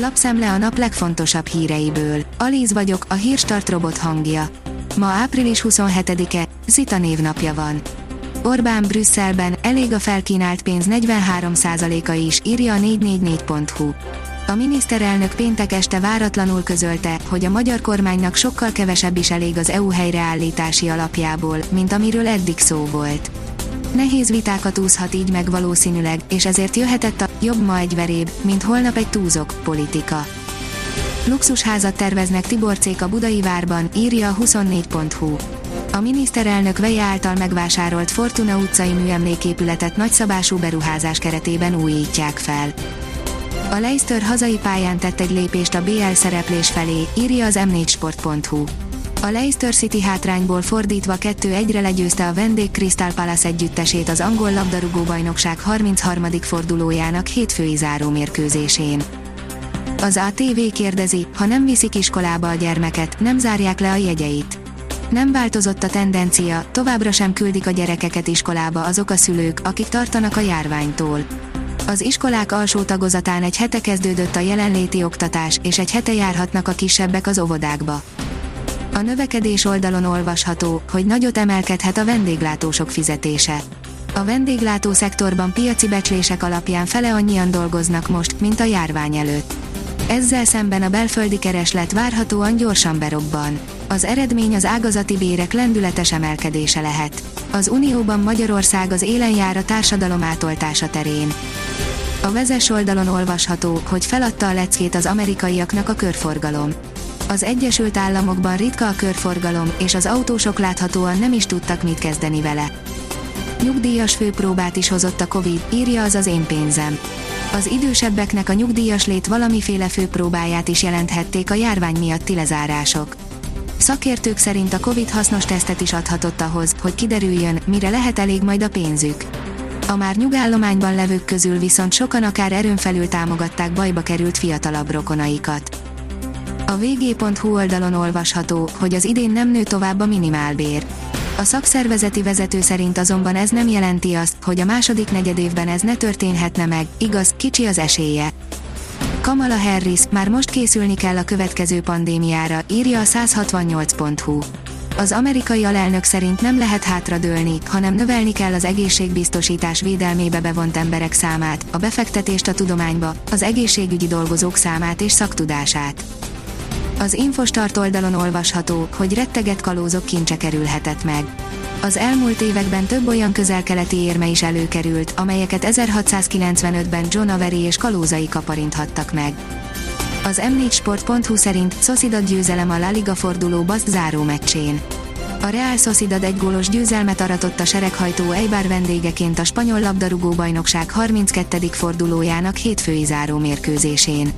Lapszemle a nap legfontosabb híreiből. Alíz vagyok, a hírstart robot hangja. Ma április 27-e, Zita névnapja van. Orbán Brüsszelben elég a felkínált pénz 43%-a is, írja a 444.hu. A miniszterelnök péntek este váratlanul közölte, hogy a magyar kormánynak sokkal kevesebb is elég az EU helyreállítási alapjából, mint amiről eddig szó volt. Nehéz vitákat úszhat így meg valószínűleg, és ezért jöhetett a jobb ma egy veréb, mint holnap egy túzok politika. Luxusházat terveznek Tiborcék a Budai Várban, írja a 24.hu. A miniszterelnök veje által megvásárolt Fortuna utcai műemléképületet nagyszabású beruházás keretében újítják fel. A Leicester hazai pályán tett egy lépést a BL szereplés felé, írja az m4sport.hu. A Leicester City hátrányból fordítva 2-1-re legyőzte a vendég Crystal Palace együttesét az angol labdarúgó bajnokság 33. fordulójának hétfői záró mérkőzésén. Az ATV kérdezi, ha nem viszik iskolába a gyermeket, nem zárják le a jegyeit. Nem változott a tendencia, továbbra sem küldik a gyerekeket iskolába azok a szülők, akik tartanak a járványtól. Az iskolák alsó tagozatán egy hete kezdődött a jelenléti oktatás, és egy hete járhatnak a kisebbek az óvodákba. A növekedés oldalon olvasható, hogy nagyot emelkedhet a vendéglátósok fizetése. A vendéglátó szektorban piaci becslések alapján fele annyian dolgoznak most, mint a járvány előtt. Ezzel szemben a belföldi kereslet várhatóan gyorsan berobban. Az eredmény az ágazati bérek lendületes emelkedése lehet. Az Unióban Magyarország az élen jár a társadalom átoltása terén. A vezes oldalon olvasható, hogy feladta a leckét az amerikaiaknak a körforgalom. Az Egyesült Államokban ritka a körforgalom, és az autósok láthatóan nem is tudtak mit kezdeni vele. Nyugdíjas főpróbát is hozott a Covid, írja az az én pénzem. Az idősebbeknek a nyugdíjas lét valamiféle főpróbáját is jelenthették a járvány miatti lezárások. Szakértők szerint a Covid hasznos tesztet is adhatott ahhoz, hogy kiderüljön, mire lehet elég majd a pénzük. A már nyugállományban levők közül viszont sokan akár erőn felül támogatták bajba került fiatalabb rokonaikat. A vg.hu oldalon olvasható, hogy az idén nem nő tovább a minimálbér. A szakszervezeti vezető szerint azonban ez nem jelenti azt, hogy a második negyedévben ez ne történhetne meg, igaz, kicsi az esélye. Kamala Harris, már most készülni kell a következő pandémiára, írja a 168.hu. Az amerikai alelnök szerint nem lehet hátradőlni, hanem növelni kell az egészségbiztosítás védelmébe bevont emberek számát, a befektetést a tudományba, az egészségügyi dolgozók számát és szaktudását. Az Infostart oldalon olvasható, hogy retteget kalózok kincse kerülhetett meg. Az elmúlt években több olyan közelkeleti érme is előkerült, amelyeket 1695-ben John Avery és kalózai kaparinthattak meg. Az m4sport.hu szerint Sociedad győzelem a La Liga forduló baszt záró meccsén. A Real Sociedad egy gólos győzelmet aratott a sereghajtó Eibar vendégeként a spanyol labdarúgó bajnokság 32. fordulójának hétfői záró mérkőzésén.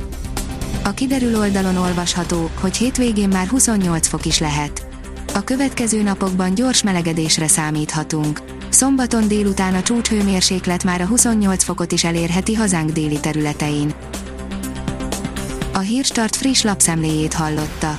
A kiderül oldalon olvasható, hogy hétvégén már 28 fok is lehet. A következő napokban gyors melegedésre számíthatunk. Szombaton délután a csúcshőmérséklet már a 28 fokot is elérheti hazánk déli területein. A Hírstart friss lapszemléjét hallotta.